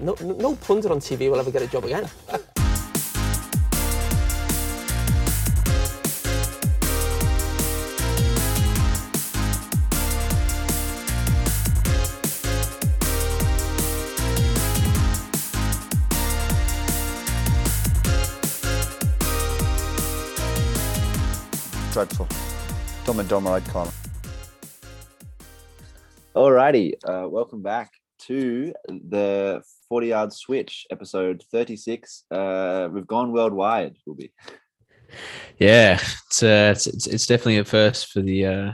no, no punter on TV will ever get a job again. dreadful. Dumb and dumber, I'd call him. Alrighty, uh, welcome back to the 40 yard switch, episode 36. Uh, we've gone worldwide, Wilby. Yeah, it's, uh, it's it's definitely a first for the uh,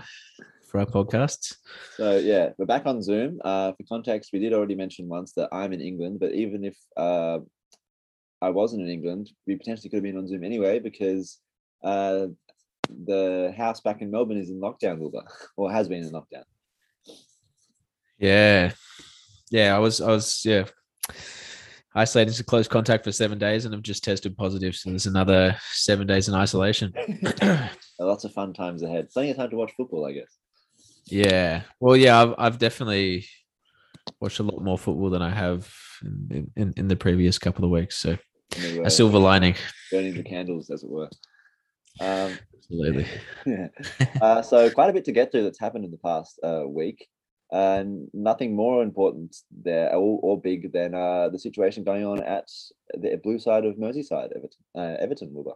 for our podcast So yeah, we're back on Zoom. Uh, for context, we did already mention once that I'm in England, but even if uh, I wasn't in England, we potentially could have been on Zoom anyway because uh, the house back in Melbourne is in lockdown, Wilby, or has been in lockdown. Yeah, yeah. I was I was yeah isolated to close contact for seven days and have just tested positive. So there's another seven days in isolation. Lots of fun times ahead. Plenty of time to watch football, I guess. Yeah. Well, yeah, I've I've definitely watched a lot more football than I have in in, in the previous couple of weeks. So And a silver lining. burning the candles, as it were. Um, Absolutely. yeah. Uh, so quite a bit to get through that's happened in the past uh, week. And nothing more important there or, or big than uh, the situation going on at the blue side of Merseyside, Everton. Uh, Everton, Wilby.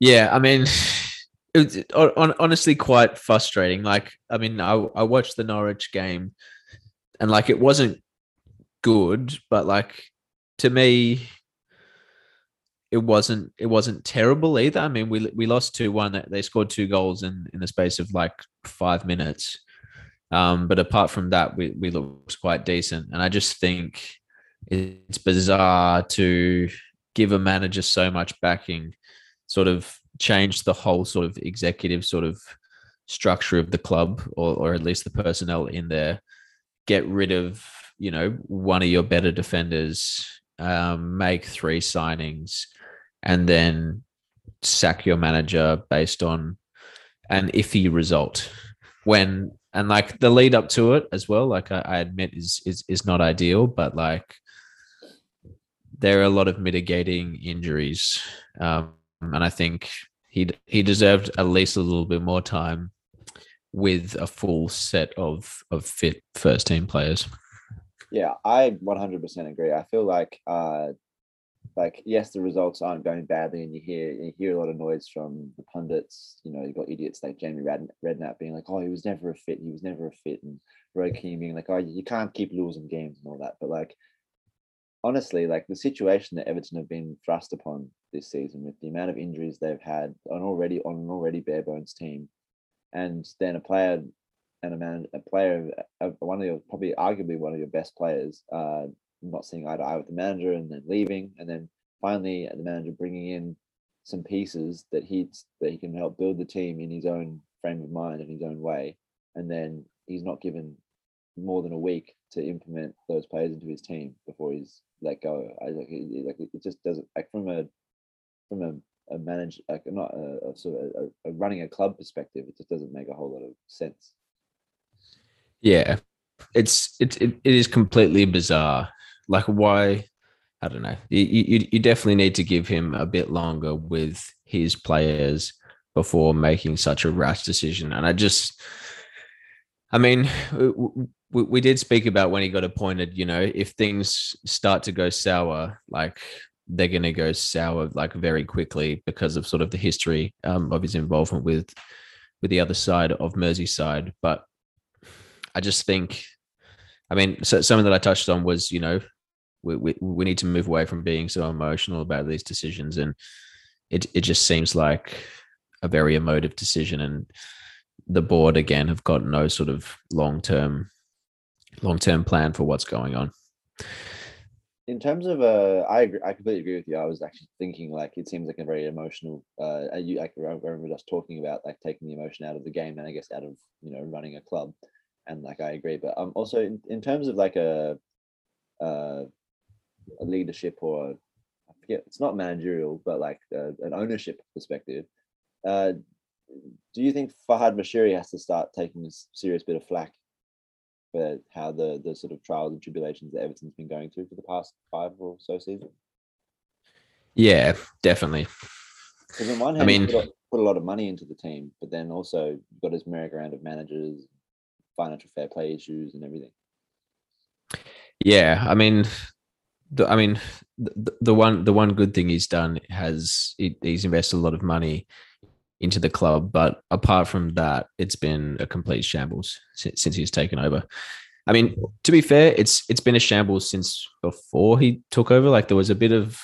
Yeah, I mean, it was hon- hon- honestly quite frustrating. Like, I mean, I I watched the Norwich game, and like it wasn't good, but like to me, it wasn't it wasn't terrible either. I mean, we we lost two one. They scored two goals in in the space of like five minutes. Um, but apart from that, we we looked quite decent, and I just think it's bizarre to give a manager so much backing sort of change the whole sort of executive sort of structure of the club or, or at least the personnel in there get rid of you know one of your better defenders um, make three signings and then sack your manager based on an iffy result when and like the lead up to it as well like i, I admit is, is is not ideal but like there are a lot of mitigating injuries um, and I think he he deserved at least a little bit more time with a full set of of fit first team players. Yeah, I 100% agree. I feel like, uh, like yes, the results aren't going badly, and you hear you hear a lot of noise from the pundits. You know, you got idiots like Jamie Redknapp, being like, "Oh, he was never a fit. He was never a fit," and Roy Keane being like, "Oh, you can't keep losing games and all that." But like, honestly, like the situation that Everton have been thrust upon this season with the amount of injuries they've had on already on an already bare bones team, and then a player and a man a player one of your probably arguably one of your best players uh not seeing eye to eye with the manager and then leaving. And then finally uh, the manager bringing in some pieces that he's that he can help build the team in his own frame of mind and his own way. And then he's not given more than a week to implement those players into his team before he's let go. I like it, like it just doesn't like from a from a, a manage like not a, a sort of a, a running a club perspective it just doesn't make a whole lot of sense. Yeah, it's it's it, it is completely bizarre. Like why? I don't know. You, you you definitely need to give him a bit longer with his players before making such a rash decision. And I just, I mean, we, we did speak about when he got appointed. You know, if things start to go sour, like they're going to go sour like very quickly because of sort of the history um, of his involvement with with the other side of Merseyside. But I just think, I mean, so something that I touched on was, you know, we, we, we need to move away from being so emotional about these decisions. And it, it just seems like a very emotive decision. And the board, again, have got no sort of long term, long term plan for what's going on. in terms of uh i agree, i completely agree with you i was actually thinking like it seems like a very emotional uh you like I remember us talking about like taking the emotion out of the game and i guess out of you know running a club and like i agree but um also in, in terms of like a uh a leadership or i forget it's not managerial but like uh, an ownership perspective uh do you think Farhad Moshiri has to start taking a serious bit of flack for how the the sort of trials and tribulations that Everton's been going through for the past five or so seasons? Yeah, definitely. Because on one I hand, mean- you put, a- put a lot of money into the team, but then also you've got his merry-go-round of managers, financial fair play issues, and everything. Yeah, I mean, the, I mean, the, the one the one good thing he's done has he, he's invested a lot of money into the club, but apart from that, it's been a complete shambles since, since he's taken over. I mean, to be fair, it's it's been a shambles since before he took over. Like there was a bit of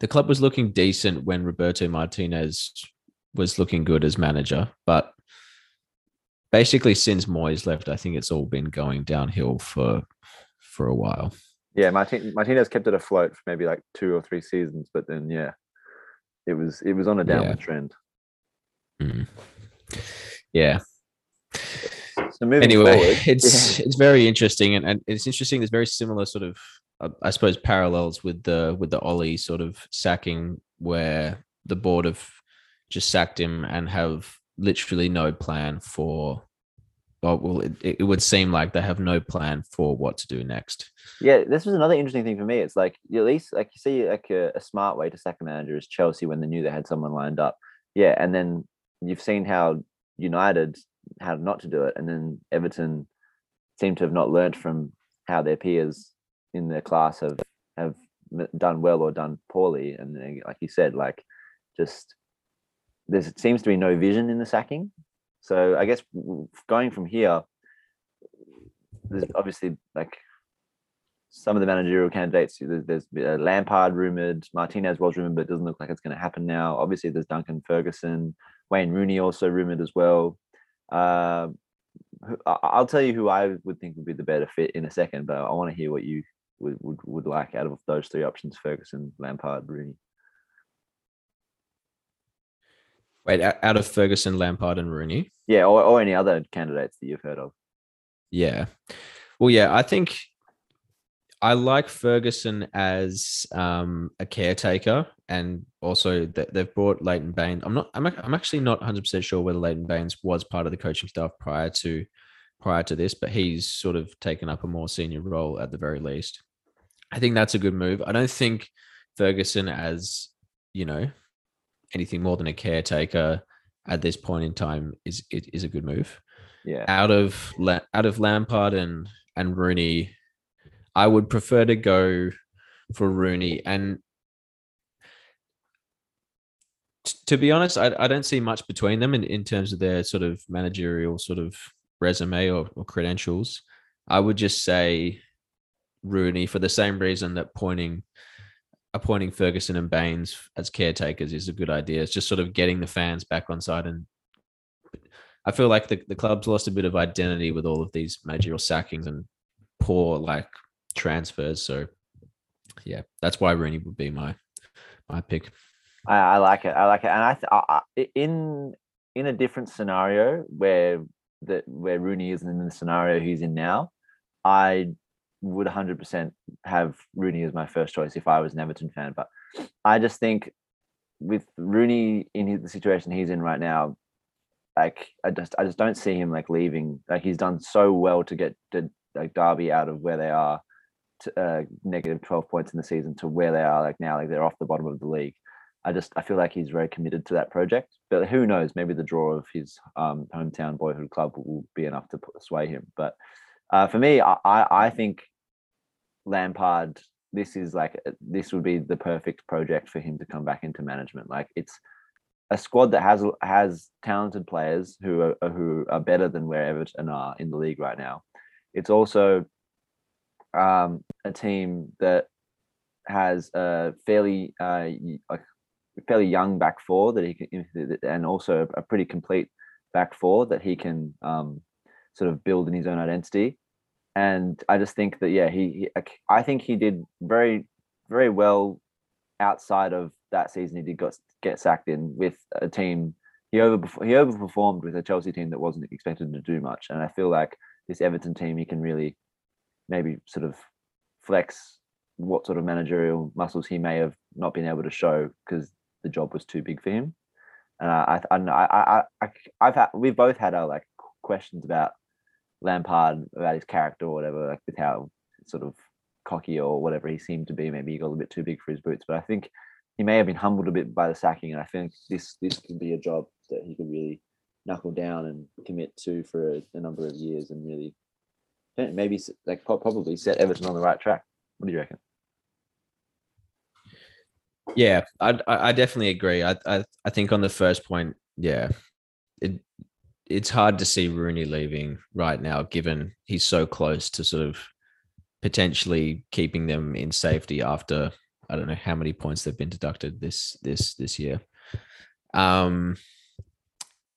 the club was looking decent when Roberto Martinez was looking good as manager, but basically since Moyes left, I think it's all been going downhill for for a while. Yeah, Martin, Martinez kept it afloat for maybe like two or three seasons, but then yeah, it was it was on a Yeah. downward trend. Mm. Yeah. So moving Anyway, forward, it's it's very interesting, and, and it's interesting. There's very similar sort of, uh, I suppose, parallels with the with the Ollie sort of sacking, where the board have just sacked him and have literally no plan for. Oh, well, well, it, it would seem like they have no plan for what to do next. Yeah, this was another interesting thing for me. It's like at least like you see like a, a smart way to sack a manager is Chelsea when they knew they had someone lined up. Yeah, and then you've seen how United had not to do it, and then Everton seem to have not learnt from how their peers in their class have have done well or done poorly. And like you said, like just there seems to be no vision in the sacking. So I guess going from here, there's obviously like some of the managerial candidates. There's, uh, Lampard rumored, Martinez was rumored, but it doesn't look like it's going to happen now. Obviously, there's Duncan Ferguson, Wayne Rooney also rumored as well. Uh, I'll tell you who I would think would be the better fit in a second, but I want to hear what you would, would, would like out of those three options: Ferguson, Lampard, Rooney. Wait, out of Ferguson, Lampard, and Rooney, Yeah, or, or any other candidates that you've heard of. Yeah. Well, yeah, I think I like Ferguson as um, a caretaker, and also that they've brought Leighton Baines. I'm not. I'm. I'm actually not 100 percent sure whether Leighton Baines was part of the coaching staff prior to prior to this, but he's sort of taken up a more senior role at the very least. I think that's a good move. I don't think Ferguson as you know anything more than a caretaker at this point in time is is, is a good move Yeah, out of out of Lampard and and Rooney, I would prefer to go for Rooney. And t- to be honest, I, I don't see much between them in, in terms of their sort of managerial sort of resume or, or credentials. I would just say Rooney for the same reason that pointing appointing Ferguson and Baines as caretakers is a good idea. It's just sort of getting the fans back on side and I feel like the, the club's lost a bit of identity with all of these managerial sackings and poor like transfers. So yeah, that's why Rooney would be my my pick. I, I like it. I like it, and I, th- I, I in in a different scenario where that where Rooney isn't in the scenario he's in now, I would 100% have Rooney as my first choice if I was an Everton fan. But I just think with Rooney in his, the situation he's in right now, like I just I just don't see him like leaving. Like he's done so well to get to, like Derby out of where they are, to uh, negative 12 points in the season to where they are like now, like they're off the bottom of the league. I just I feel like he's very committed to that project. But who knows? Maybe the draw of his um, hometown boyhood club will be enough to sway him. But uh, for me, I, I think Lampard. This is like uh, this would be the perfect project for him to come back into management. Like it's a squad that has has talented players who are who are better than where Everton are in the league right now. It's also um, a team that has a fairly uh, fairly young back four that he can, and also a pretty complete back four that he can um, sort of building his own identity. And I just think that yeah, he, he I think he did very very well outside of that season. He did got get sacked in with a team. He over he overperformed with a Chelsea team that wasn't expected to do much, and I feel like this Everton team he can really maybe sort of flex what sort of managerial muscles he may have not been able to show because the job was too big for him. And I, I, I, I, I, I've had, we've both had our like questions about Lampard about his character or whatever, like with how sort of cocky or whatever he seemed to be. Maybe he got a little bit too big for his boots. But I think he may have been humbled a bit by the sacking, and I think this this could be a job that he could really knuckle down and commit to for a, a number of years and really maybe like probably set Everton on the right track. What do you reckon? Yeah, I I I definitely agree. I I I think on the first point, yeah, it it's hard to see Rooney leaving right now, given he's so close to sort of potentially keeping them in safety after I don't know how many points they've been deducted this this this year. Um,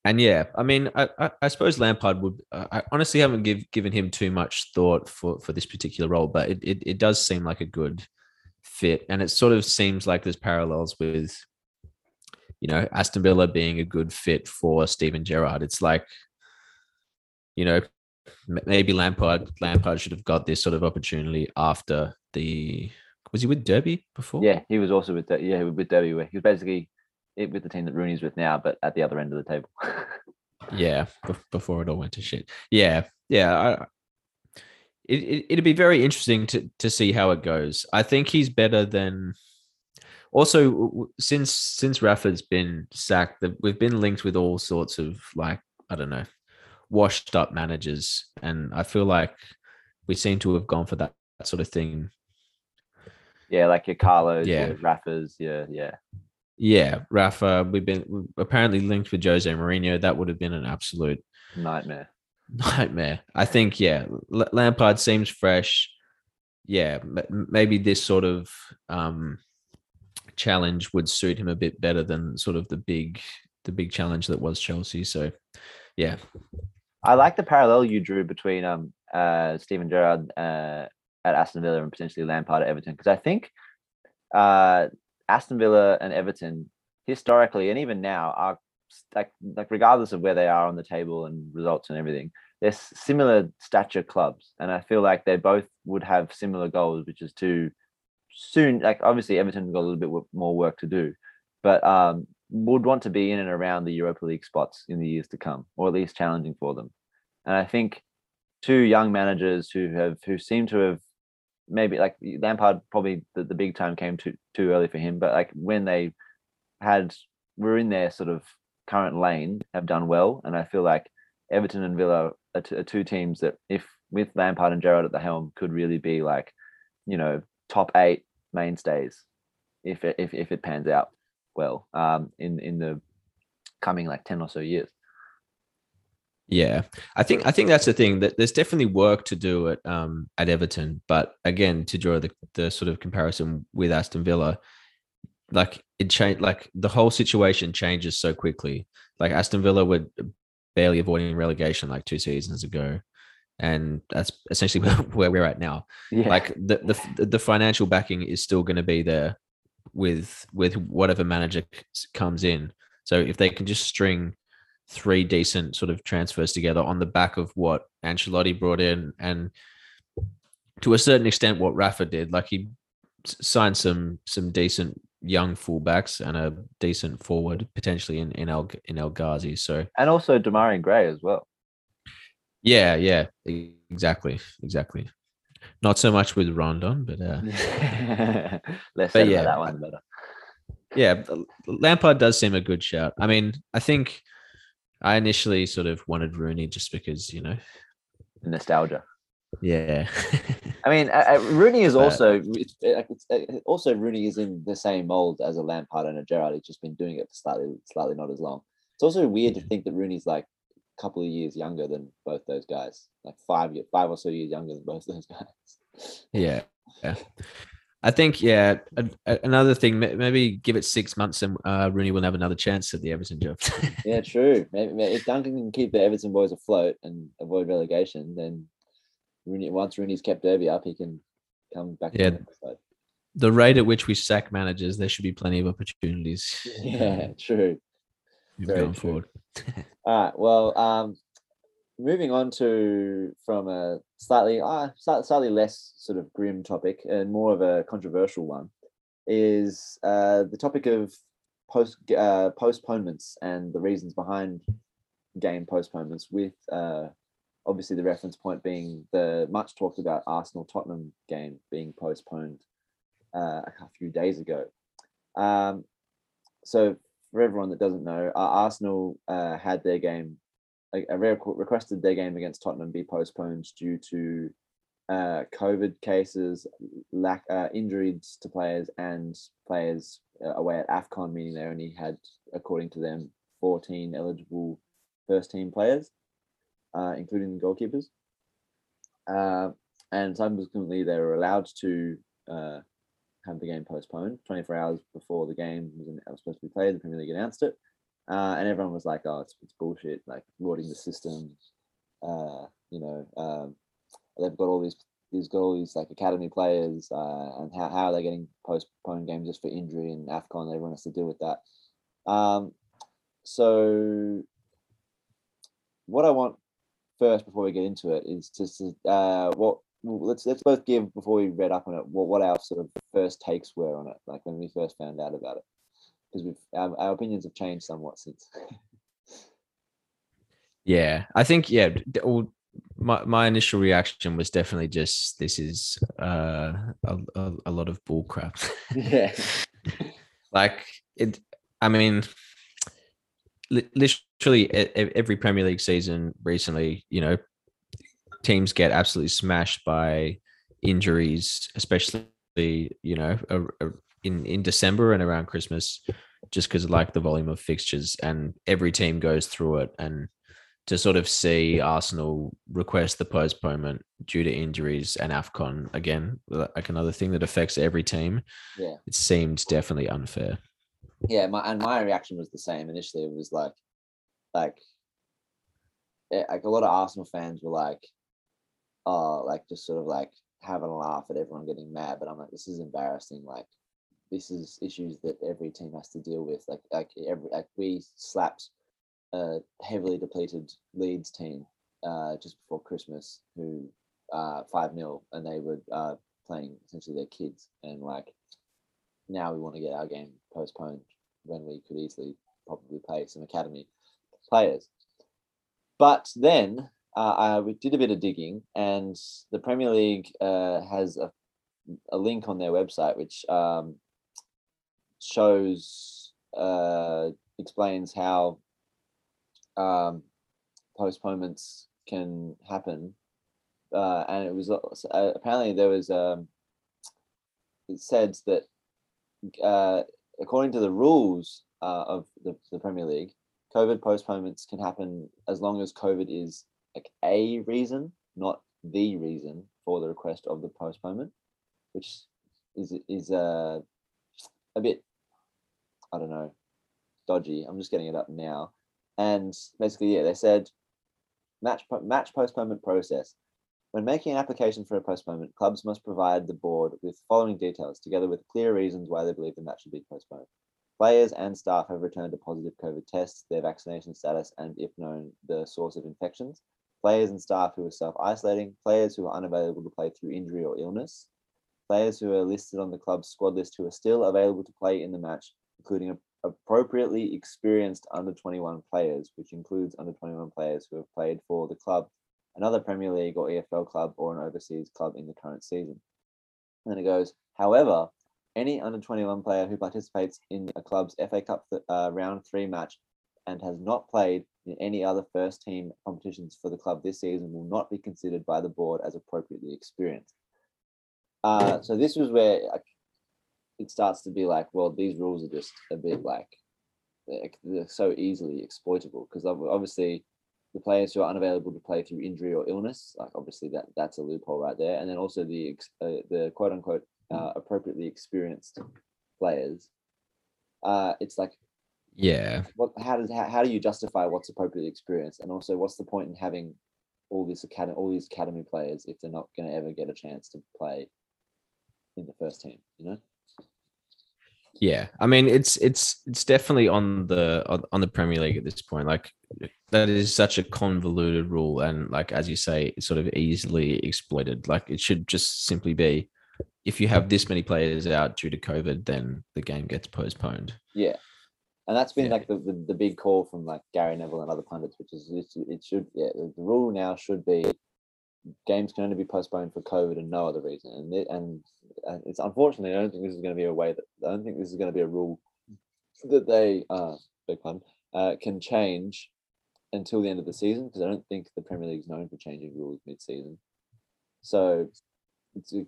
and yeah, I mean, I I, I suppose Lampard would. I honestly haven't give, given him too much thought for for this particular role, but it it, it does seem like a good fit, and it sort of seems like there's parallels with, you know, Aston Villa being a good fit for Steven Gerrard. It's like, you know, maybe Lampard Lampard should have got this sort of opportunity after the was he with Derby before? Yeah, he was also with the, yeah with Derby. where He was basically it with the team that Rooney's with now, but at the other end of the table. yeah bef- before it all went to shit yeah yeah I, it, it, it'd be very interesting to to see how it goes i think he's better than also since since rafa's been sacked we've been linked with all sorts of like i don't know washed up managers and i feel like we seem to have gone for that, that sort of thing yeah, like your Carlos, Yeah. your Rafas, yeah, yeah. yeah rafa we've been apparently linked with jose Mourinho. that would have been an absolute Nightmare. nightmare. I think yeah, Lampard seems fresh. Yeah, maybe this sort of um challenge would suit him a bit better than sort of the big the big challenge that was Chelsea. So yeah, I like the parallel you drew between um uh Steven Gerrard uh at Aston Villa and potentially Lampard at Everton because I think uh Aston Villa and Everton historically and even now are like like regardless of where they are on the table and results and everything they're similar stature clubs and I feel like they both would have similar goals which is to soon like obviously Everton got a little bit more work to do but um would want to be in and around the Europa League spots in the years to come or at least challenging for them and I think two young managers who have who seem to have maybe like Lampard probably the, the big time came too too early for him, but like when they had were in their sort of current lane have done well. And I feel like Everton and Villa are, t- are two teams that if with Lampard and Gerrard at the helm could really be like, you know, top eight mainstays if it, if if it pans out well um in in the coming like 10 or so years. yeah. I think I think that's the thing that there's definitely work to do at um at Everton, but again, to draw the the sort of comparison with Aston Villa, like it changed like the whole situation changes so quickly. Like Aston Villa were barely avoiding relegation like two seasons ago. And that's essentially where, where we're at now. Yeah. like the the the financial backing is still going to be there with with whatever manager comes in. So if they can just string three decent sort of transfers together on the back of what Ancelotti brought in and to a certain extent what Rafa did, like he signed some some decent young fullbacks and a decent forward potentially in in El in El Ghazi. So and also Demarai and Gray as well. Yeah, yeah, exactly, exactly. Not so much with Rondon, but uh, Less But yeah, that one, better. yeah, Lampard does seem a good shout. I mean, I think I initially sort of wanted Rooney just because you know, Nostalgia. yeah, I mean, uh, uh, Rooney is also it's, uh, it's, uh, also Rooney is in the same mold as a Lampard and a Gerrard. He's just been doing it for slightly slightly not as long. It's also weird to think that Rooney's like couple of years younger than both those guys, like five year, five or so years younger than both those guys. yeah, yeah. I think yeah. Another thing, maybe give it six months and uh, Rooney will have another chance at the Everton job. Yeah, true. Maybe, maybe if Duncan can keep the Everton boys afloat and avoid relegation, then Rooney once Rooney's kept Derby up, he can come back. Yeah. the the rate at which we sack managers, there should be plenty of opportunities. Yeah, true. going true. forward. All right. Well, um, moving on to from a slightly uh, slightly less sort of grim topic and more of a controversial one is uh, the topic of post uh, postponements and the reasons behind game postponements with uh, obviously the reference point being the much talked about Arsenal Tottenham game being postponed uh, a few days ago. Um, so for everyone that doesn't know, uh, Arsenal uh, had their game, a, a requested their game against Tottenham be postponed due to uh, COVID cases, lack uh, injuries to players, and players uh, away at AFCON, meaning they only had, according to them, 14 eligible first team players, uh, including the goalkeepers. And subsequently, they were allowed to have the game postponed 24 hours before the game was, supposed to be played. The Premier League announced it. Uh, and everyone was like, oh, it's, it's bullshit, like rotting the system. Uh, you know, um, they've got all these these got all these like academy players, uh, and how, how are they getting postponed games just for injury and Afcon? Everyone has to deal with that. Um, so, what I want first before we get into it is just uh, what well, let's let's both give before we read up on it what, what our sort of first takes were on it, like when we first found out about it, because we've our, our opinions have changed somewhat since. yeah, I think yeah. All, my my initial reaction was definitely just this is uh, a, a, a lot of bull crap. yeah. like it. I mean, literally every Premier League season recently, you know, teams get absolutely smashed by injuries, especially you know in in December and around Christmas, just because like the volume of fixtures, and every team goes through it, and to sort of see Arsenal request the postponement due to injuries and AFCON again, like another thing that affects every team. Yeah. It seemed definitely unfair. Yeah, my and my reaction was the same. Initially it was like like eh, like a lot of Arsenal fans were like, oh, like just sort of like having a laugh at everyone getting mad. But I'm like, this is embarrassing. Like this is issues that every team has to deal with. Like like every like we slapped a heavily depleted Leeds team uh, just before Christmas, who uh, five 0 and they were uh, playing essentially their kids, and like now we want to get our game postponed when we could easily probably play some academy players. But then uh, I did a bit of digging, and the Premier League uh, has a, a link on their website which um, shows uh, explains how um, postponements can happen, uh, and it was uh, apparently there was um, it said that uh, according to the rules uh, of the, the Premier League, COVID postponements can happen as long as COVID is like a reason, not the reason for the request of the postponement, which is is uh, a bit I don't know dodgy. I'm just getting it up now. And basically, yeah, they said match match postponement process. When making an application for a postponement, clubs must provide the board with following details, together with clear reasons why they believe the match should be postponed. Players and staff have returned a positive COVID test, their vaccination status, and if known, the source of infections. Players and staff who are self isolating, players who are unavailable to play through injury or illness, players who are listed on the club's squad list who are still available to play in the match, including appropriately experienced under 21 players, which includes under 21 players who have played for the club, another Premier League or EFL club, or an overseas club in the current season. And then it goes, however, any under 21 player who participates in a club's FA Cup uh, round three match and has not played in any other first team competitions for the club this season will not be considered by the board as appropriately experienced. Uh, so this was where it starts to be like, well, these rules are just a bit like they're so easily exploitable because obviously the players who are unavailable to play through injury or illness, like obviously that that's a loophole right there, and then also the uh, the quote unquote uh, appropriately experienced players. Uh, it's like, yeah, what? How does how, how do you justify what's appropriate experience and also what's the point in having all this academy all these academy players if they're not going to ever get a chance to play in the first team? You know. Yeah, I mean it's it's it's definitely on the on the Premier League at this point. Like that is such a convoluted rule, and like as you say, it's sort of easily exploited. Like it should just simply be, if you have this many players out due to COVID, then the game gets postponed. Yeah, And that's been Yeah. like the, the, the big call from like Gary Neville and other pundits, which is it, it should yeah the rule now should be games can only be postponed for COVID and no other reason. And it, and it's unfortunately I don't think this is going to be a way that I don't think this is going to be a rule that they uh big pun uh can change until the end of the season because I don't think the Premier League is known for changing rules mid-season. So it's,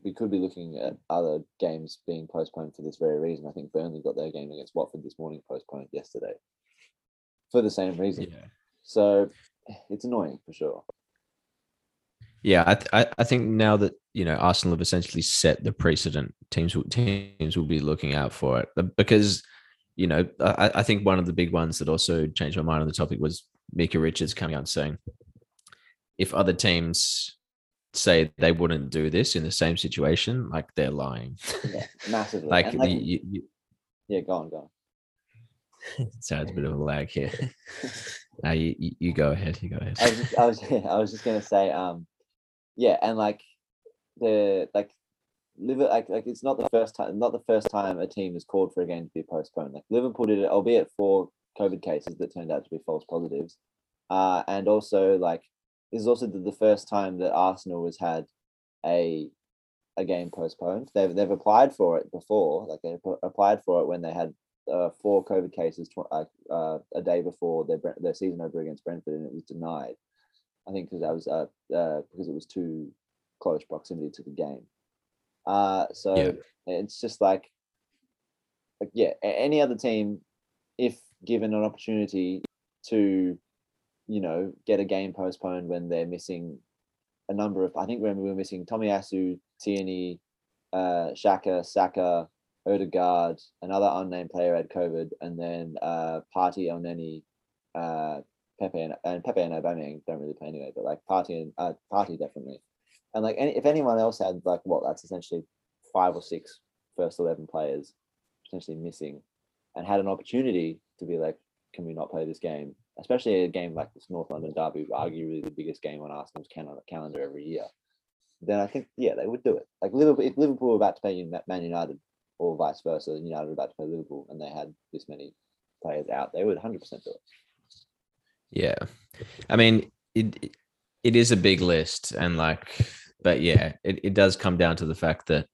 we could be looking at other games being postponed for this very reason. I think Burnley got their game against Watford this morning postponed yesterday for the same reason. Yeah. So it's annoying for sure. Yeah, I, th- I think now that you know Arsenal have essentially set the precedent, teams will teams will be looking out for it because you know I, I think one of the big ones that also changed my mind on the topic was Mika Richards coming out and saying if other teams say they wouldn't do this in the same situation, like they're lying. Yeah, massively. like, like, you, you, yeah, go on, go on. sounds a bit of a lag here. now you, you you go ahead. You go ahead. I was just, I was, I was just gonna say, um, yeah, and like the like Liverpool, like, like it's not the first time, not the first time a team has called for a game to be postponed. Like Liverpool did it, albeit for COVID cases that turned out to be false positives, uh, and also like is also the, the first time that Arsenal has had a a game postponed. They've they've applied for it before, like they ap- applied for it when they had uh, four COVID cases tw- uh, uh, a day before their their season over against Brentford, and it was denied. I think because that was uh, uh because it was too close proximity to the game. Uh so Yeah. it's just like like yeah, any other team, if given an opportunity to, you know, get a game postponed when they're missing a number of I think when we were missing Tomiyasu, Tierney, uh Xhaka, Saka, Odegaard, another unnamed player had COVID, and then uh Partey Elneny, uh Pepe and, and Pepe and Aubameyang don't really play anyway, but like Partey and uh, Partey definitely. And like any, if anyone else had like what that's essentially five or six first eleven players potentially missing, and had an opportunity to be like, can we not play this game? Especially a game like this North London derby, arguably the biggest game on Arsenal's calendar every year. Then I think yeah they would do it. Like Liverpool, if Liverpool were about to play Man United, or vice versa, and United were about to play Liverpool, and they had this many players out, they would hundred percent do it. Yeah, I mean it. It is a big list, and like, but yeah, it, it does come down to the fact that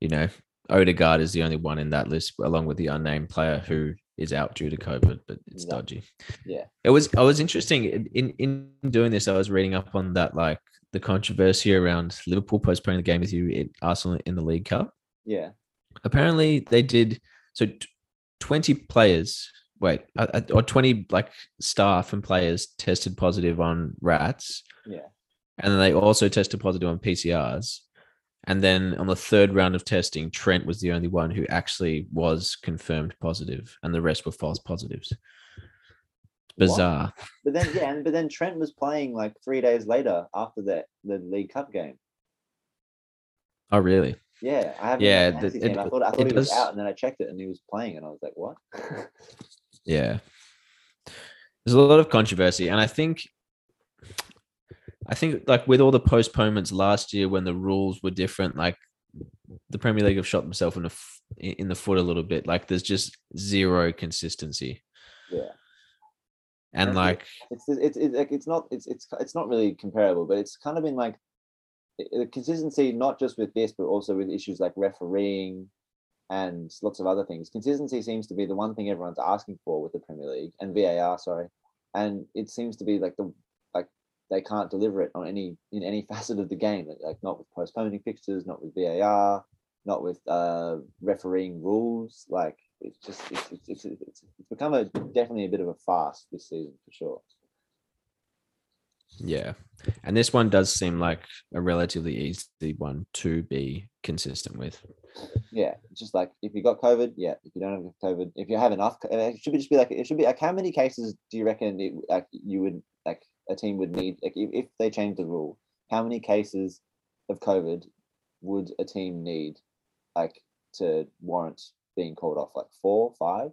you know Odegaard is the only one in that list, along with the unnamed player who is out due to COVID, but it's Yeah. dodgy. Yeah. it was. I was interesting in, in in doing this. I was reading up on that, like the controversy around Liverpool postponing the game with you in Arsenal in the League Cup. Yeah, apparently they did so t- 20 players wait uh, uh, or 20 like staff and players tested positive on rats yeah, and then they also tested positive on pcrs and then on the third round of testing trent was the only one who actually was confirmed positive and the rest were false positives What? bizarre but then yeah, and but then Trent was playing like three days later after the the League Cup game. oh really Yeah, I have. Yeah, the- it- I thought I thought it he was does- out, and then I checked it, and he was playing, and I was like, "What?" Yeah. There's a lot of controversy. And I think I think like with all the postponements last year when the rules were different, like the Premier League have shot themselves in the f- in the foot a little bit. Like there's just zero consistency. yeah, And it. like it's it's it's like it's not it's it's it's not really comparable, but it's kind of been like the consistency, not just with this, but also with issues like refereeing and lots of other things. Consistency seems to be the one thing everyone's asking for with the Premier League and VAR, sorry, and it seems to be like the they can't deliver it on any in any facet of the game, like, not with postponing fixtures, not with VAR, not with uh refereeing rules, like. It's just it's, it's, it's, it's, it's become a definitely a bit of a farce this season for sure. yeah. And this one does seem like a relatively easy one to be consistent with. Yeah, just like if you got COVID, yeah. If you don't have COVID, if you have enough, it should be just be like it should be like how many cases do you reckon it, like you would like a team would need like if, if they change the rule, how many cases of COVID would a team need like to warrant being called off? Like four, five?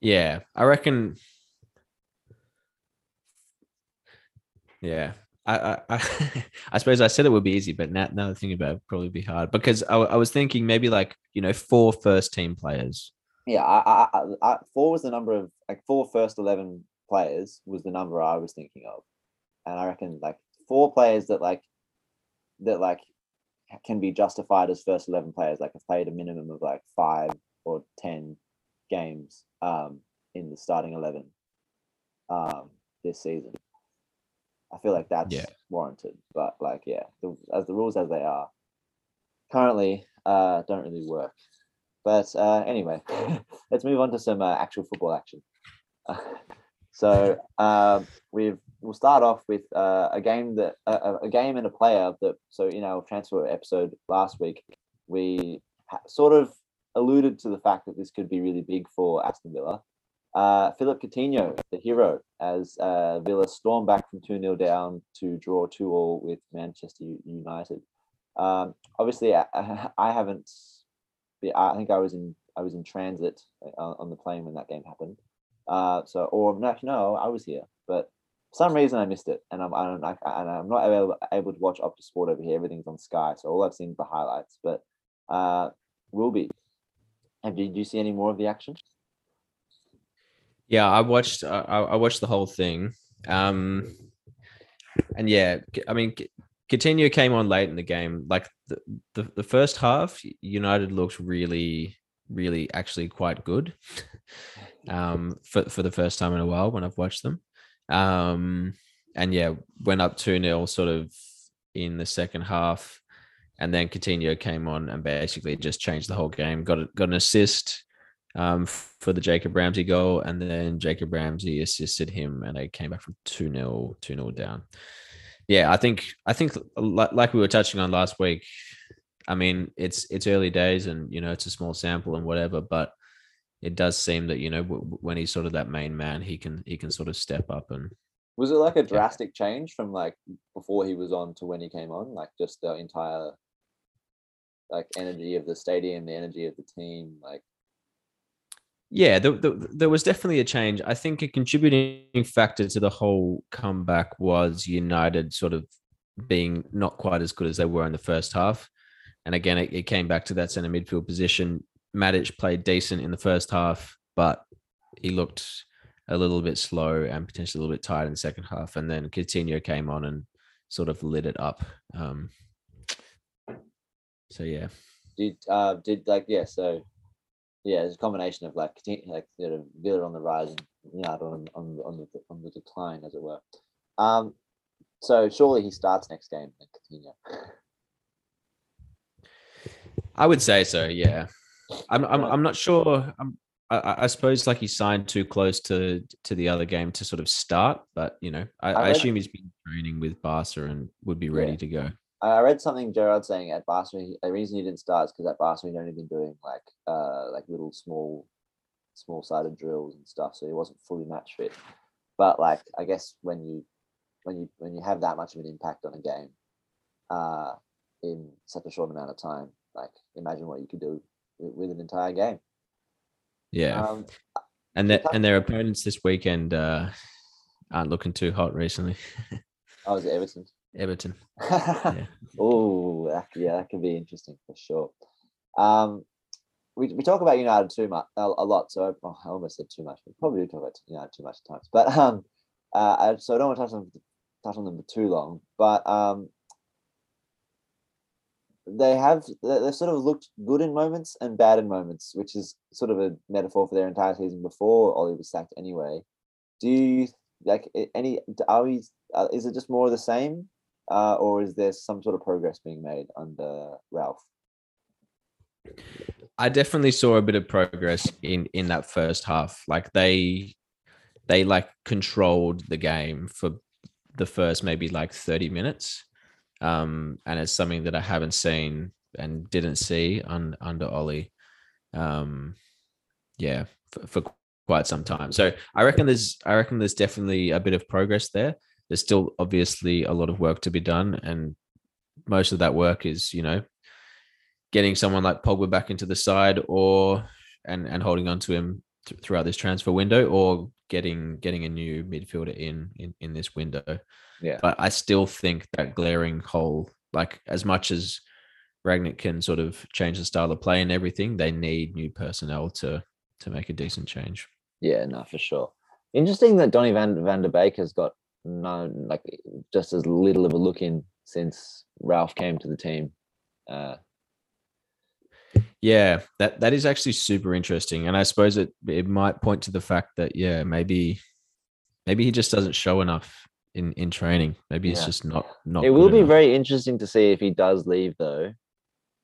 Yeah, I reckon. Yeah, I, I, I, suppose I said it would be easy, but now, now the thing about it, probably be hard because I, I was thinking maybe like you know four first team players, yeah, I, I, I, four was the number of like four first eleven players was the number I was thinking of, and I reckon like four players that like that like can be justified as first eleven players, like have played a minimum of like five or ten games um, in the starting eleven um, this season. I feel like that's Yeah. warranted, but like yeah, the, as the rules as they are currently uh, don't really work. But uh, anyway, let's move on to some uh, actual football action. so um, we've we'll start off with uh, a game that a, a game and a player that. So in our transfer episode last week, we ha- sort of alluded to the fact that this could be really big for Aston Villa. Uh, Philippe Coutinho, the hero, as uh, Villa stormed back from 2 0 down to draw 2 all with Manchester United. Um, obviously, I, I haven't. I think I was in I was in transit uh, on the plane when that game happened. Uh, so, or no, no, I was here, but for some reason I missed it, and I'm I don't, and I'm not able, able to watch Optus Sport over here. Everything's on Sky, so all I've seen is the highlights. But uh, Wilby. Have did you see any more of the action? Yeah, I watched. I, I watched the whole thing. Um, and yeah, I mean, Coutinho came on late in the game. Like the, the the first half, United looked really, really actually quite good. Um, for for the first time in a while when I've watched them. Um, and yeah, went up two 0 sort of in the second half, and then Coutinho came on and basically just changed the whole game. Got got an assist um, for the Jacob Ramsey goal, and then Jacob Ramsey assisted him, and they came back from 2 0, 2 0 down. Yeah, I think, I think, like we were touching on last week, I mean, it's it's early days, and you know, it's a small sample and whatever, but it does seem that you know w- when he's sort of that main man, he can he can sort of step up and Was it like a drastic change from like before he was on to when he came on? Like just the entire like energy of the stadium, the energy of the team, like Yeah, there, there, there was definitely a change. I think a contributing factor to the whole comeback was United sort of being not quite as good as they were in the first half. And again, it, it came back to that center midfield position. Matic played decent in the first half, but he looked a little bit slow and potentially a little bit tired in the second half. And then Coutinho came on and sort of lit it up. Um, so yeah. did uh did like yeah, so yeah, it's a combination of like like you know, Villa on the rise and United on on the- on the on the decline, as it were. Um, so surely he starts next game Coutinho. I would say so. Yeah, I'm. I'm. I'm not sure. I'm. I, I- I suppose like he signed too close to to the other game to sort of start, but you know, I, I I assume he's been training with Barca and would be ready Yeah. to go. I read something Gerrard saying at Barca. he- The reason he didn't start is because at Barca he'd only been doing like uh like little small, small sided drills and stuff, so he wasn't fully match fit. But like I guess when you when you when you have that much of an impact on a game, uh, in such a short amount of time, like imagine what you could do with, an entire game. Yeah, Um, and that and their opponents this weekend uh, aren't looking too hot recently. I was at Everton. Everton. Oh, yeah, that could be interesting for sure. Um, we, we talk about United too much a, a lot, so I, oh, I almost said too much. We probably do talk about United too much at times, but um, uh, I, so I don't want to touch on touch on them for too long. But um, they have they- they've sort of looked good in moments and bad in moments, which is sort of a metaphor for their entire season before Ollie was sacked. Anyway, do you like any? Are we? Uh, is it just more of the same? uh, or is there some sort of progress being made under Ralf? I definitely saw a bit of progress in in that first half. Like they they like controlled the game for the first maybe like 30 minutes. Um and it's something that I haven't seen and didn't see on under Ollie. Um yeah, for, for quite some time. So I reckon there's I reckon there's definitely a bit of progress there. There's still obviously a lot of work to be done and most of that work is, you know, getting someone like Pogba back into the side or and and holding on to him th- throughout this transfer window or getting getting a new midfielder in in, in this window. Yeah. But I still think that glaring hole like as much as Rangnick can sort of change the style of play and everything, they need new personnel to to make a decent change. Yeah, no, for sure. Interesting that Donny Van Van der Beek has got no like just as little of a look in since Ralf came to the team. Uh, Yeah, that that is actually super interesting, and I suppose it it might point to the fact that yeah, maybe maybe he just doesn't show enough in in training. Maybe it's just not not. it will be enough. very interesting to see if he does leave though,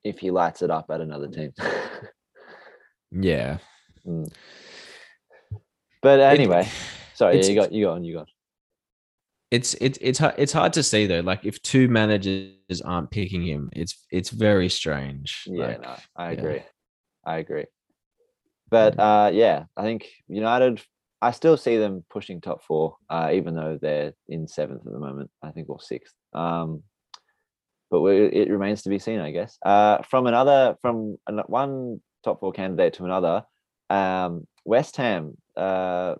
if he lights it up at another team. yeah. Hmm. but It- anyway, sorry, yeah, you got you got on, you got. It's it's it's hard, it's hard to see though. Like if two managers aren't picking him, it's it's very strange. Yeah, like, no, I yeah. agree. I agree. But uh yeah, I think United I still see them pushing top four, uh, even though they're in seventh at the moment, I think, or sixth. Um but we, it remains to be seen, I guess. Uh from another from one top four candidate to another, um West Ham, uh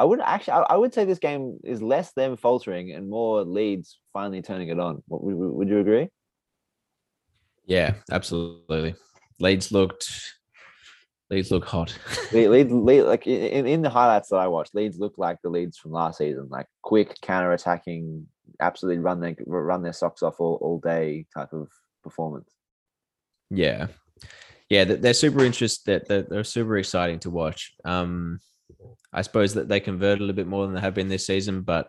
I would actually I, I would say this game is less them faltering and more Leeds finally turning it on. Would, you agree? Yeah, absolutely. Leeds looked Leeds look hot. Le- Leeds, Le- like in, in the highlights that I watched, Leeds look like the Leeds from last season, like quick counter attacking, absolutely run their run their socks off all, all day type of performance. Yeah, yeah, they're super interested. They're, they're super exciting to watch. Um, I suppose that they convert a little bit more than they have been this season, but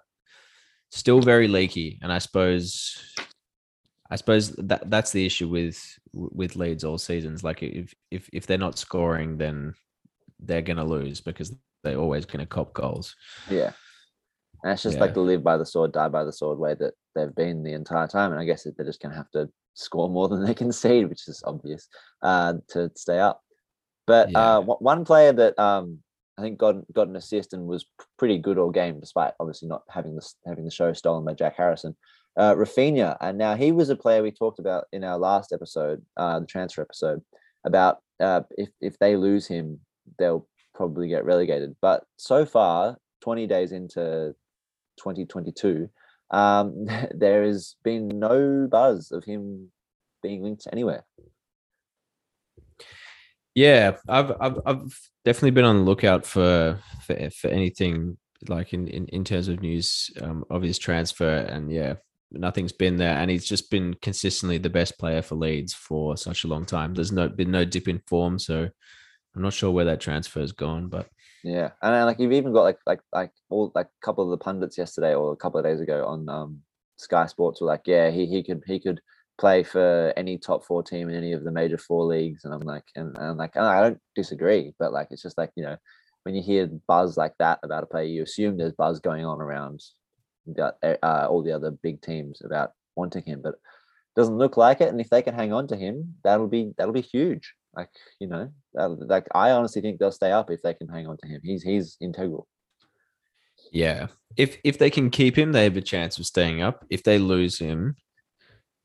still very leaky. And I suppose, I suppose that that's the issue with with Leeds all seasons. Like if if if they're not scoring, then they're gonna lose because they're always gonna cop goals. Yeah, and it's just Yeah. like the live by the sword, die by the sword way that they've been the entire time. And I guess they're just gonna have to score more than they concede, which is obvious, uh, to stay up. But Yeah. uh, one- one player that um, I think got got an assist and was pretty good all game, despite obviously not having this having the show stolen by Jack Harrison. Uh, Rafinha, and now he was a player we talked about in our last episode, uh, the transfer episode, about uh, if if they lose him, they'll probably get relegated. But so far, twenty days into 2022, um, there has been no buzz of him being linked anywhere. Yeah, I've I've I've definitely been on the lookout for for, for anything like in, in in terms of news um, of his transfer, and yeah, nothing's been there, and he's just been consistently the best player for Leeds for such a long time. There's no been no dip in form, so I'm not sure where that transfer has gone, but Yeah, and like you've even got like like like all like a couple of the pundits yesterday or a couple of days ago on um, Sky Sports were like, yeah, he he could he could play for any top four team in any of the major four leagues, and I'm like, and, and I'm like, and I don't disagree, but like it's just like you know when you hear buzz like that about a player, you assume there's buzz going on around the, uh, all the other big teams about wanting him, but doesn't look like it. And if they can hang on to him, that'll be that'll be huge. Like you know, like I honestly think they'll stay up if they can hang on to him. He's he's integral. yeah, if if they can keep him, they have a chance of staying up. If they lose him,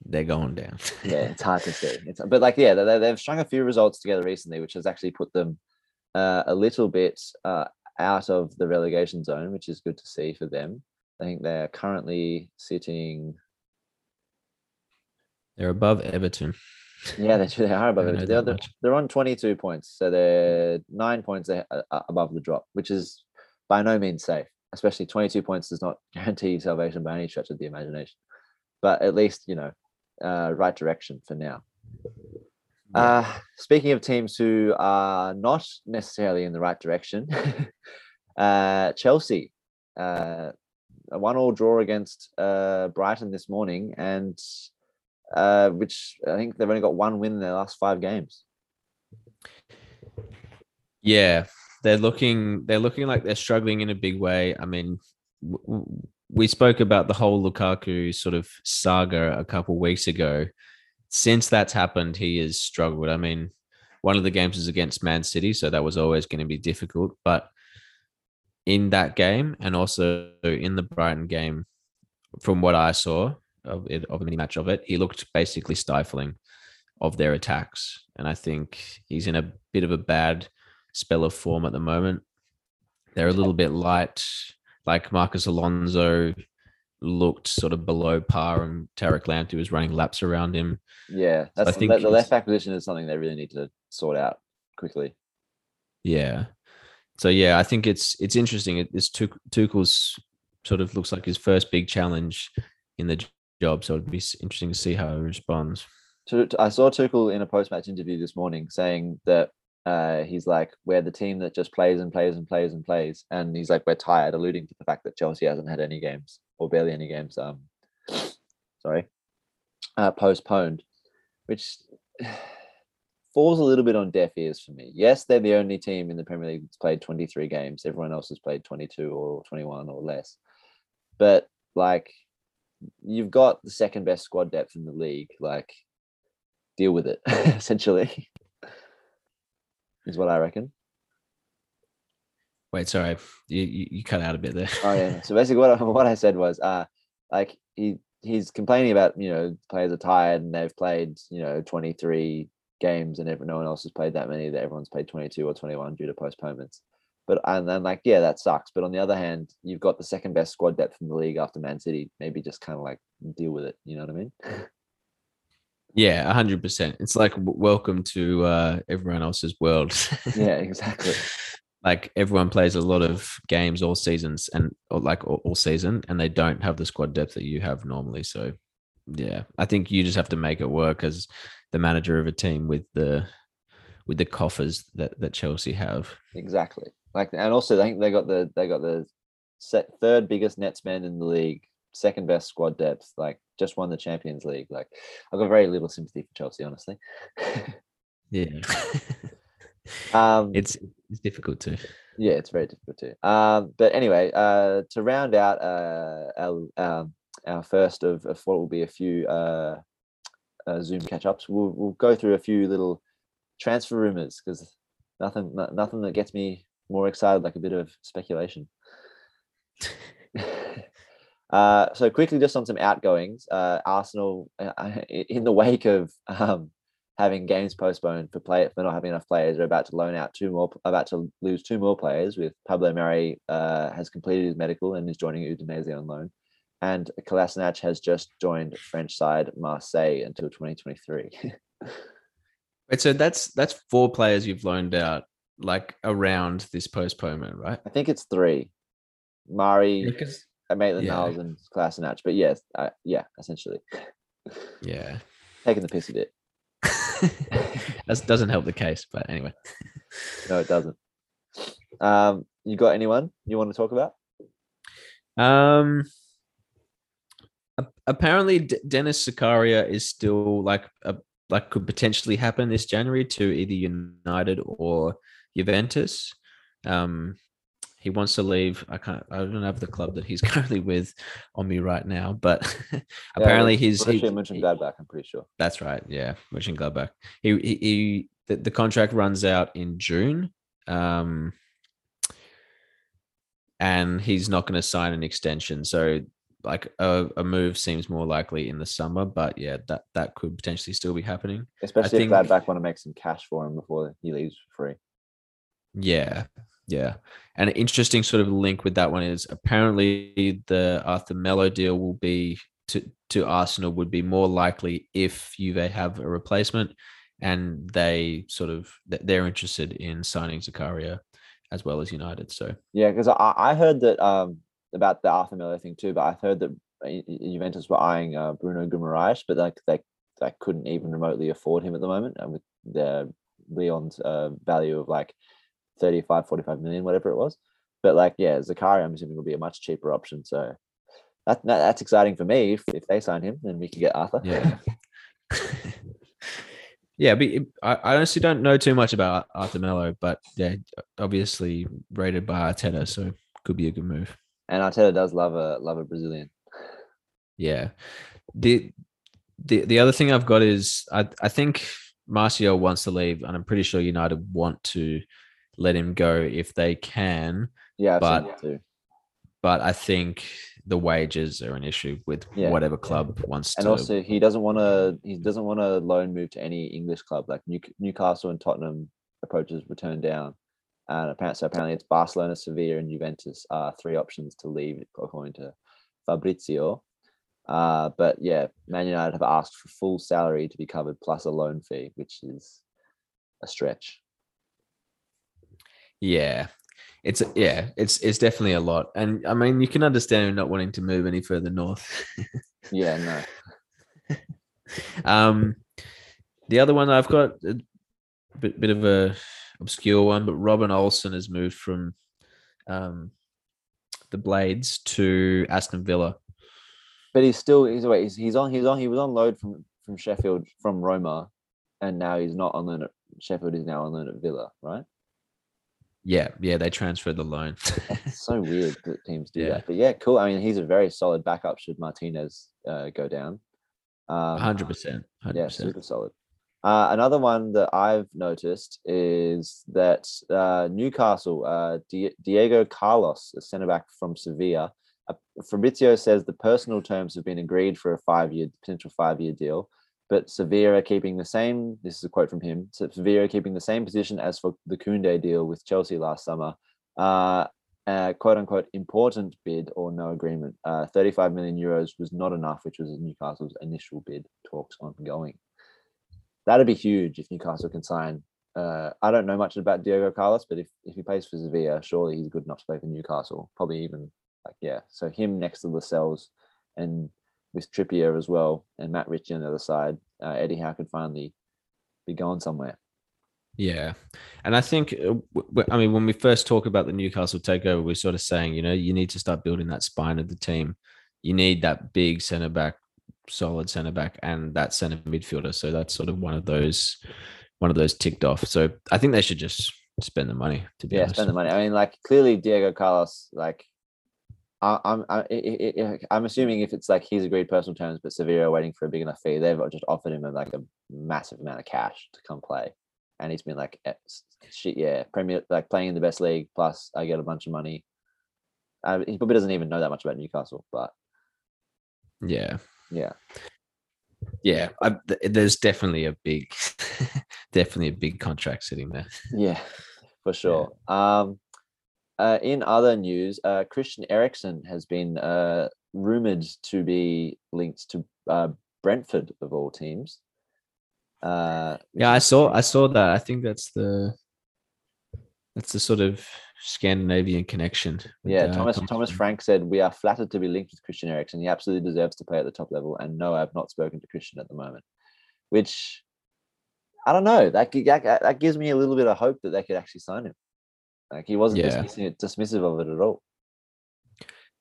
they're going down. Yeah, it's hard to see. It's, but like yeah, they, they've strung a few results together recently, which has actually put them uh, a little bit uh, out of the relegation zone, which is good to see for them. I think they're currently sitting. they're above Everton. Yeah, they, they are above know They're, they're, they're on 22 points. So they're nine points a- a- above the drop, which is by no means safe. Especially 22 points does not guarantee salvation by any stretch of the imagination. But at least, you know, uh, right direction for now. Uh, speaking of teams who are not necessarily in the right direction, uh, Chelsea, uh, a one-all draw against uh, Brighton this morning, and uh, which I think they've only got one win in their last five games. Yeah, they're looking they're looking like they're struggling in a big way. I mean, w- w- we spoke about the whole Lukaku sort of saga a couple weeks ago. Since that's happened, he has struggled. I mean, one of the games was against Man City, so that was always going to be difficult. But in that game, and also in the Brighton game, from what I saw of it, of match of it, he looked basically stifling of their attacks. And I think he's in a bit of a bad spell of form at the moment. They're a little bit light. Like Marcos Alonso looked sort of below par, and Tariq Lamptey was running laps around him. Yeah, that's think the, the left back position is something they really need to sort out quickly. Yeah. So yeah, I think it's it's interesting. It, it's Tuch- Tuchel's sort of looks like his first big challenge in the job. So it'd be interesting to see how he responds. I saw Tuchel in a post-match interview this morning saying that uh, he's like, we're the team that just plays and plays and plays and plays, and he's like, we're tired, alluding to the fact that Chelsea hasn't had any games or barely any games. Um, sorry, uh, postponed, which falls a little bit on deaf ears for me. Yes, they're the only team in the Premier League that's played 23 games. Everyone else has played 22 or 21 or less. But like, you've got the second best squad depth in the league. Like, deal with it. essentially, is what I reckon. Wait, sorry, you you, you cut out a bit there. Oh yeah. So basically, what I, what I said was, uh, like he he's complaining about you know players are tired and they've played you know 23 games and every, no one else has played that many. That everyone's played 22 or 21 due to postponements. But and then like yeah, that sucks. But on the other hand, you've got the second best squad depth in the league after Man City. Maybe just kind of like deal with it. You know what I mean? Yeah, hundred percent. It's like welcome to uh, everyone else's world. Yeah, exactly. like everyone plays a lot of games all seasons and or like all, all season, and they don't have the squad depth that you have normally. So, yeah, I think you just have to make it work as the manager of a team with the with the coffers that that Chelsea have. Exactly. Like, and also I think they got the they got the set third biggest net spend in the league, second best squad depth. Like, just won the Champions League. Like, I've got very little sympathy for Chelsea, honestly. Yeah, um, it's it's difficult to. yeah, it's very difficult to. Um, but anyway, uh, to round out uh, our um, our first of, of what will be a few uh, uh, Zoom catch ups, we'll we'll go through a few little transfer rumors because nothing nothing that gets me more excited like a bit of speculation. uh, so quickly, just on some outgoings, uh, Arsenal uh, in the wake of um, having games postponed for play for not having enough players are about to loan out two more about to lose two more players with Pablo Mari uh, has completed his medical and is joining Udinese on loan. And Kolasinac has just joined French side Marseille until 2023 Wait, so that's that's four players you've loaned out like around this postponement, right? I think it's three. Mari Because Maitland yeah. Niles and Class Kolasinac but yes uh, yeah essentially yeah, taking the piss a bit that doesn't help the case. But anyway, no it doesn't um you got anyone you want to talk about um, apparently D- Denis Zakaria is still like a like could potentially happen this January to either United or Juventus. Um, he wants to leave. I can't. I don't have the club that he's currently with on me right now, but apparently he's he- Borussia Mönchengladbach I'm pretty sure That's right. Yeah, Mönchengladbach. He he, he the, the contract runs out in June. Um and he's not going to sign an extension. So like a, a move seems more likely in the summer, but yeah, that that could potentially still be happening. especially think- if Gladbach want to make some cash for him before he leaves for free Yeah. Yeah. And an interesting sort of link with that one is apparently the Arthur Melo deal will be to, to Arsenal would be more likely if Juve have a replacement and they sort of they're interested in signing Zakaria as well as United. So Yeah, because I, I heard that um about the Arthur Melo thing too, but I heard that Ju- Juventus were eyeing uh, Bruno Guimaraes, but like they they couldn't even remotely afford him at the moment, and with the Lyon's uh, value of like 35, 45 million, whatever it was. But like, yeah, Zakaria, I'm assuming will be a much cheaper option. So that, that that's exciting for me. If, if they sign him, then we can get Arthur. yeah. yeah, but I, I honestly don't know too much about Arthur Melo, but yeah, obviously rated by Arteta, so could be a good move. and Arteta does love a love a Brazilian. Yeah. The the the other thing I've got is I I think Martial wants to leave, and I'm pretty sure United want to let him go if they can. Yeah, But- But I think the wages are an issue with Yeah, whatever club wants and to. And also he doesn't want to he doesn't want to loan move to any english club like New, newcastle and tottenham approaches were turned down and apparently so apparently it's barcelona sevilla and juventus are three options to leave according to fabrizio uh, but yeah man united have asked for full salary to be covered plus a loan fee which is a stretch Yeah. It's yeah, it's it's definitely a lot. And I mean you can understand him not wanting to move any further north. Yeah, no. um the other one I've got a bit, bit of a obscure one, but Robin Olsen has moved from um the Blades to Aston Villa. But he's still he's wait, he's, he's on he's on he was on load from from Sheffield from Roma, and now he's not on loan at Sheffield. He's now on loan at Villa, right? Yeah, yeah, they transferred the loan. So weird that teams do Yeah. that. But yeah, cool. I mean, he's a very solid backup should Martinez uh, go down. Um, Hundred percent. Yeah, super solid. Uh, another one that I've noticed is that uh, Newcastle, uh, Di- Diego Carlos, a centre back from Sevilla. Uh, Fabrizio says the personal terms have been agreed for a five-year potential five-year deal, but Sevilla keeping the same. This is a quote from him. "Se- Sevilla keeping the same position as for the Koundé deal with Chelsea last summer. Uh, quote unquote important bid or no agreement. Uh, 35 million euros was not enough, which was Newcastle's initial bid. Talks ongoing. That'd be huge if Newcastle can sign. Uh, I don't know much about Diego Carlos, but if, if he plays for Sevilla, surely he's good enough to play for Newcastle. Probably even like yeah. So him next to Lascelles and with Trippier as well, and Matt Ritchie on the other side, uh, Eddie Howe could finally be going somewhere. Yeah, and I think uh, I mean when we first talk about the Newcastle takeover, we're sort of saying you know you need to start building that spine of the team. You need that big centre back, solid centre back, and that centre midfielder. So that's sort of one of those, one of those ticked off. So I think they should just spend the money. To be yeah, honest, spend the money. I mean, like clearly Diego Carlos, like I, I'm I, I, I, I'm assuming if it's like he's agreed personal terms, but Sevilla waiting for a big enough fee, they've just offered him like a massive amount of cash to come play, and he's been like, "Eh, shit, yeah, Premier, like playing in the best league, plus I get a bunch of money. He probably doesn't even know that much about Newcastle, but Yeah, yeah, yeah. I, th- there's definitely a big, definitely a big contract sitting there. yeah, for sure. Um, uh, in other news, uh, Christian Eriksen has been uh, rumored to be linked to uh, Brentford of all teams. Uh, Yeah, I saw. I saw that. I think that's the, that's the sort of Scandinavian connection. with, Yeah, uh, Thomas Thomas Frank said we are flattered to be linked with Christian Eriksen. He absolutely deserves to play at the top level. And no, I've not spoken to Christian at the moment, which I don't know. That that, that gives me a little bit of hope that they could actually sign him. Like he wasn't Yeah. dismissing it, dismissive of it at all.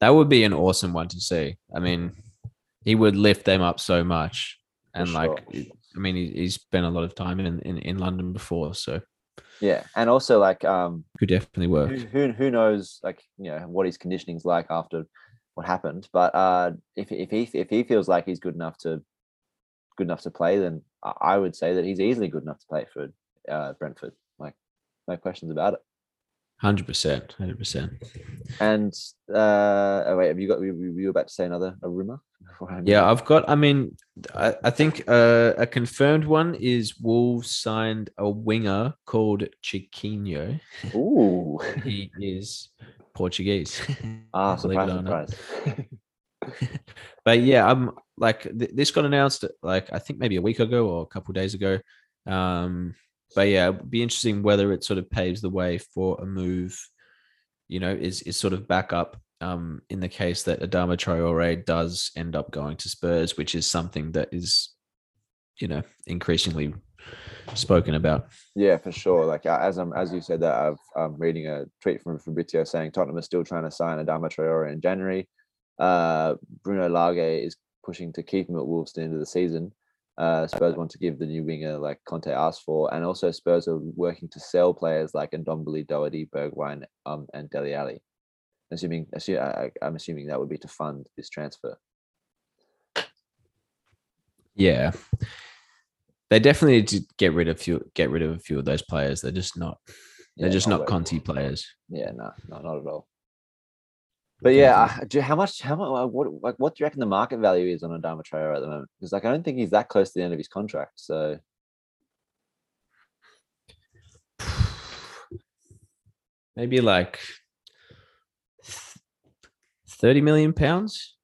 That would be an awesome one to see. I mean, he would lift them up so much, and like. I mean, he, he's spent a lot of time in, in in London before, so Yeah, and also like um, could definitely work. who, who who knows like you know what his conditioning's like after what happened. But uh, if if he if he feels like he's good enough to good enough to play, then I I would say that he's easily good enough to play for uh, Brentford. Like no questions about it. Hundred percent, hundred percent. And uh, oh wait, have you got? Were were you about to say another a rumor? Yeah, I've got. I mean, I, I think uh, a confirmed one is Wolves signed a winger called Chiquinho. Ooh, He is Portuguese. ah, surprise, surprise. but yeah, I'm like th- this got announced like I think maybe a week ago or a couple days ago. Um, but yeah, it'd be interesting whether it sort of paves the way for a move. You know, is is sort of back up um, in the case that Adama Traore does end up going to Spurs, which is something that is, you know, increasingly spoken about. Yeah, for sure. Like uh, as I'm as you said that, I've I'm reading a tweet from Fabrizio saying Tottenham is still trying to sign Adama Traore in January. Uh, Bruno Lage is pushing to keep him at Wolves to the end of the season. Uh, Spurs want to give the new winger like Conte asked for, and also Spurs are working to sell players like Ndombele, Doherty, Bergwijn, um, and Dele Alli. Assuming, assu- I, I'm assuming that would be to fund this transfer. Yeah, they definitely need to get rid of few get rid of a few of those players. They're just not. They're Yeah, just not worth it. Conte players. Yeah, no, no, not at all. But yeah, do, how much? How much? What like? What do you reckon the market value is on Adama Traore at the moment? Because like, I don't think he's that close to the end of his contract. So Maybe like thirty million pounds.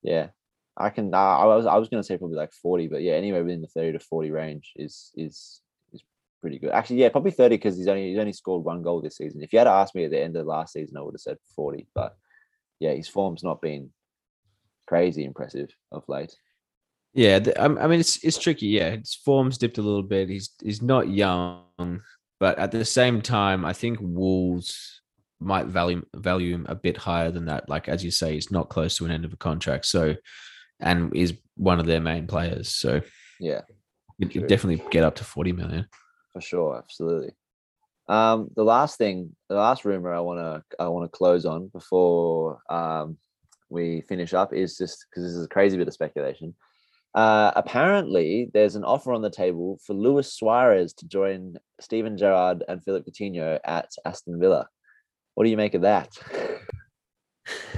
yeah, I can. Uh, I was I was going to say probably like forty, but yeah, anywhere within the thirty to forty range is is is pretty good. Actually, yeah, probably 30 because he's only he's only scored one goal this season. If you had asked me at the end of last season, I would have said 40. But yeah, his form's not been crazy impressive of late. Yeah, I mean it's it's tricky. Yeah, his form's dipped a little bit. He's he's not young, but at the same time, I think Wolves might value value him a bit higher than that. Like as you say, he's not close to an end of a contract, so and is one of their main players. So Yeah, you could definitely get up to forty million. for sure, absolutely. Um, the last thing, the last rumor I want to I want to close on before um, we finish up is just because this is a crazy bit of speculation. Uh, apparently, there's an offer on the table for Luis Suarez to join Steven Gerrard and Philippe Coutinho at Aston Villa. What do you make of that?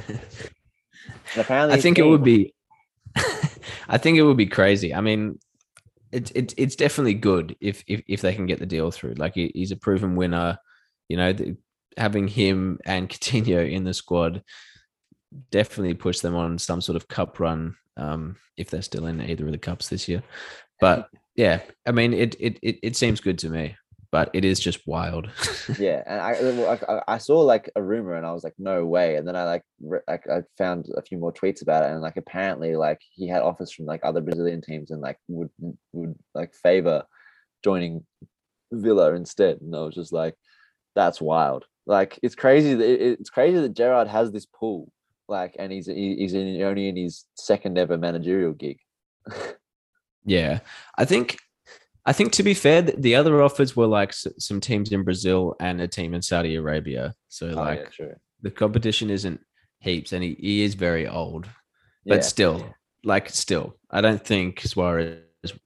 Apparently, I think it would be. I think it would be crazy. I mean, it's it's it's definitely good if if if they can get the deal through. Like he, he's a proven winner. You know, the, having him and Coutinho in the squad definitely push them on some sort of cup run. Um, if they're still in either of the cups this year, but yeah, I mean, it it it, it seems good to me. But it is just wild. yeah and I, uh, I I saw like a rumor and I was like no way and then I like re- like I found a few more tweets about it and like apparently like he had offers from like other Brazilian teams and like would would like favor joining Villa instead and I was just like that's wild like it's crazy that it- it's crazy that Gerrard has this pool like and he's he's in, only in his second ever managerial gig Yeah, I think I think to be fair, the other offers were like some teams in Brazil and a team in Saudi Arabia. So Oh, like yeah, the competition isn't heaps, and he, he is very old, but Yeah. still, like still, I don't think Suarez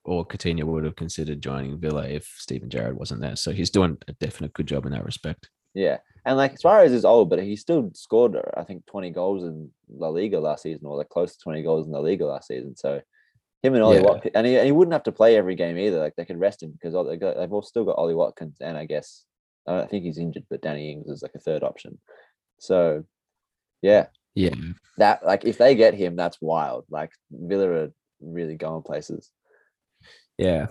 or Coutinho would have considered joining Villa if Steven Gerrard wasn't there. So he's doing a definite good job in that respect. Yeah, and like Suarez is old, but he still scored, I think, twenty goals in La Liga last season, or like close to twenty goals in La Liga last season. So him and Ollie Yeah. Watkins, and he, and he wouldn't have to play every game either. Like they could rest him because they got, they've all still got Ollie Watkins, and I guess I don't think he's injured, but Danny Ings is like a third option. So yeah, Yeah, that like if they get him, that's wild. Like Villa are really going places. yeah.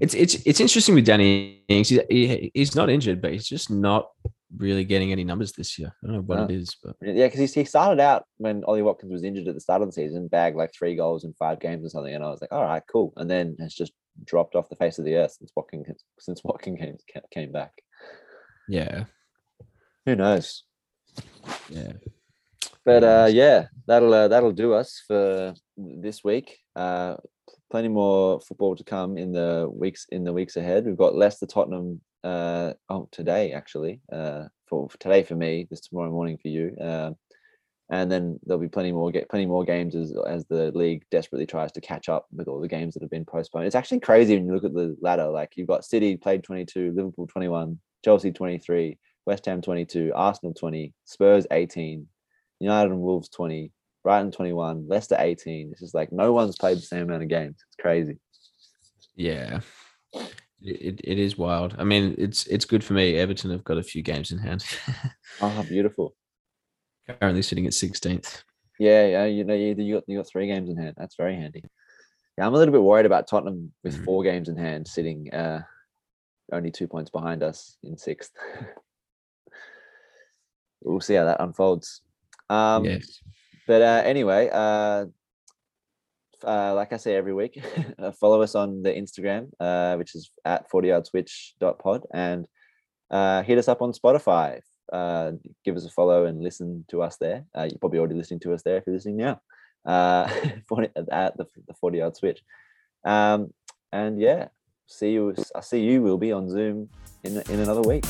It's it's it's interesting with Danny Ings. He, he, he's not injured, but he's just not really getting any numbers this year. I don't know what No. it is, but Yeah, because he, he started out when Ollie Watkins was injured at the start of the season, bagged like three goals in five games or something, and I was like, all right, cool. And then has just dropped off the face of the earth since Watkins since Watkins came, came back. yeah, Who knows? yeah. But uh, yeah, that'll uh, that'll do us for this week. Uh, plenty more football to come in the weeks in the weeks ahead. We've got Leicester Tottenham. Uh, oh, today actually. Uh, for, for today for me, this tomorrow morning for you. Um, and then there'll be plenty more get plenty more games as as the league desperately tries to catch up with all the games that have been postponed. It's actually crazy when you look at the ladder. Like you've got City played 22, Liverpool 21, Chelsea 23, West Ham 22, Arsenal 20, Spurs 18, United and Wolves 20, Brighton 21, Leicester 18. It's just like no one's played the same amount of games. It's crazy. Yeah. It, it, is wild. I mean, it's it's good for me. Everton have got a few games in hand. Oh, beautiful. Currently sitting at 16th. Yeah, yeah. You know, you, you got you got three games in hand. That's very handy. Yeah, I'm a little bit worried about Tottenham with Mhm. four games in hand, sitting uh, only two points behind us in sixth. we'll see how that unfolds. Um, yes. But uh, anyway, uh, uh, like I say every week, uh, follow us on the Instagram, uh, which is at 40yardswitch.pod, and uh, hit us up on Spotify. Uh, give us a follow and listen to us there. Uh, you're probably already listening to us there if you're listening now. At the, the 40 yard switch. Um, and yeah, see you. I see you will be on Zoom in in another week.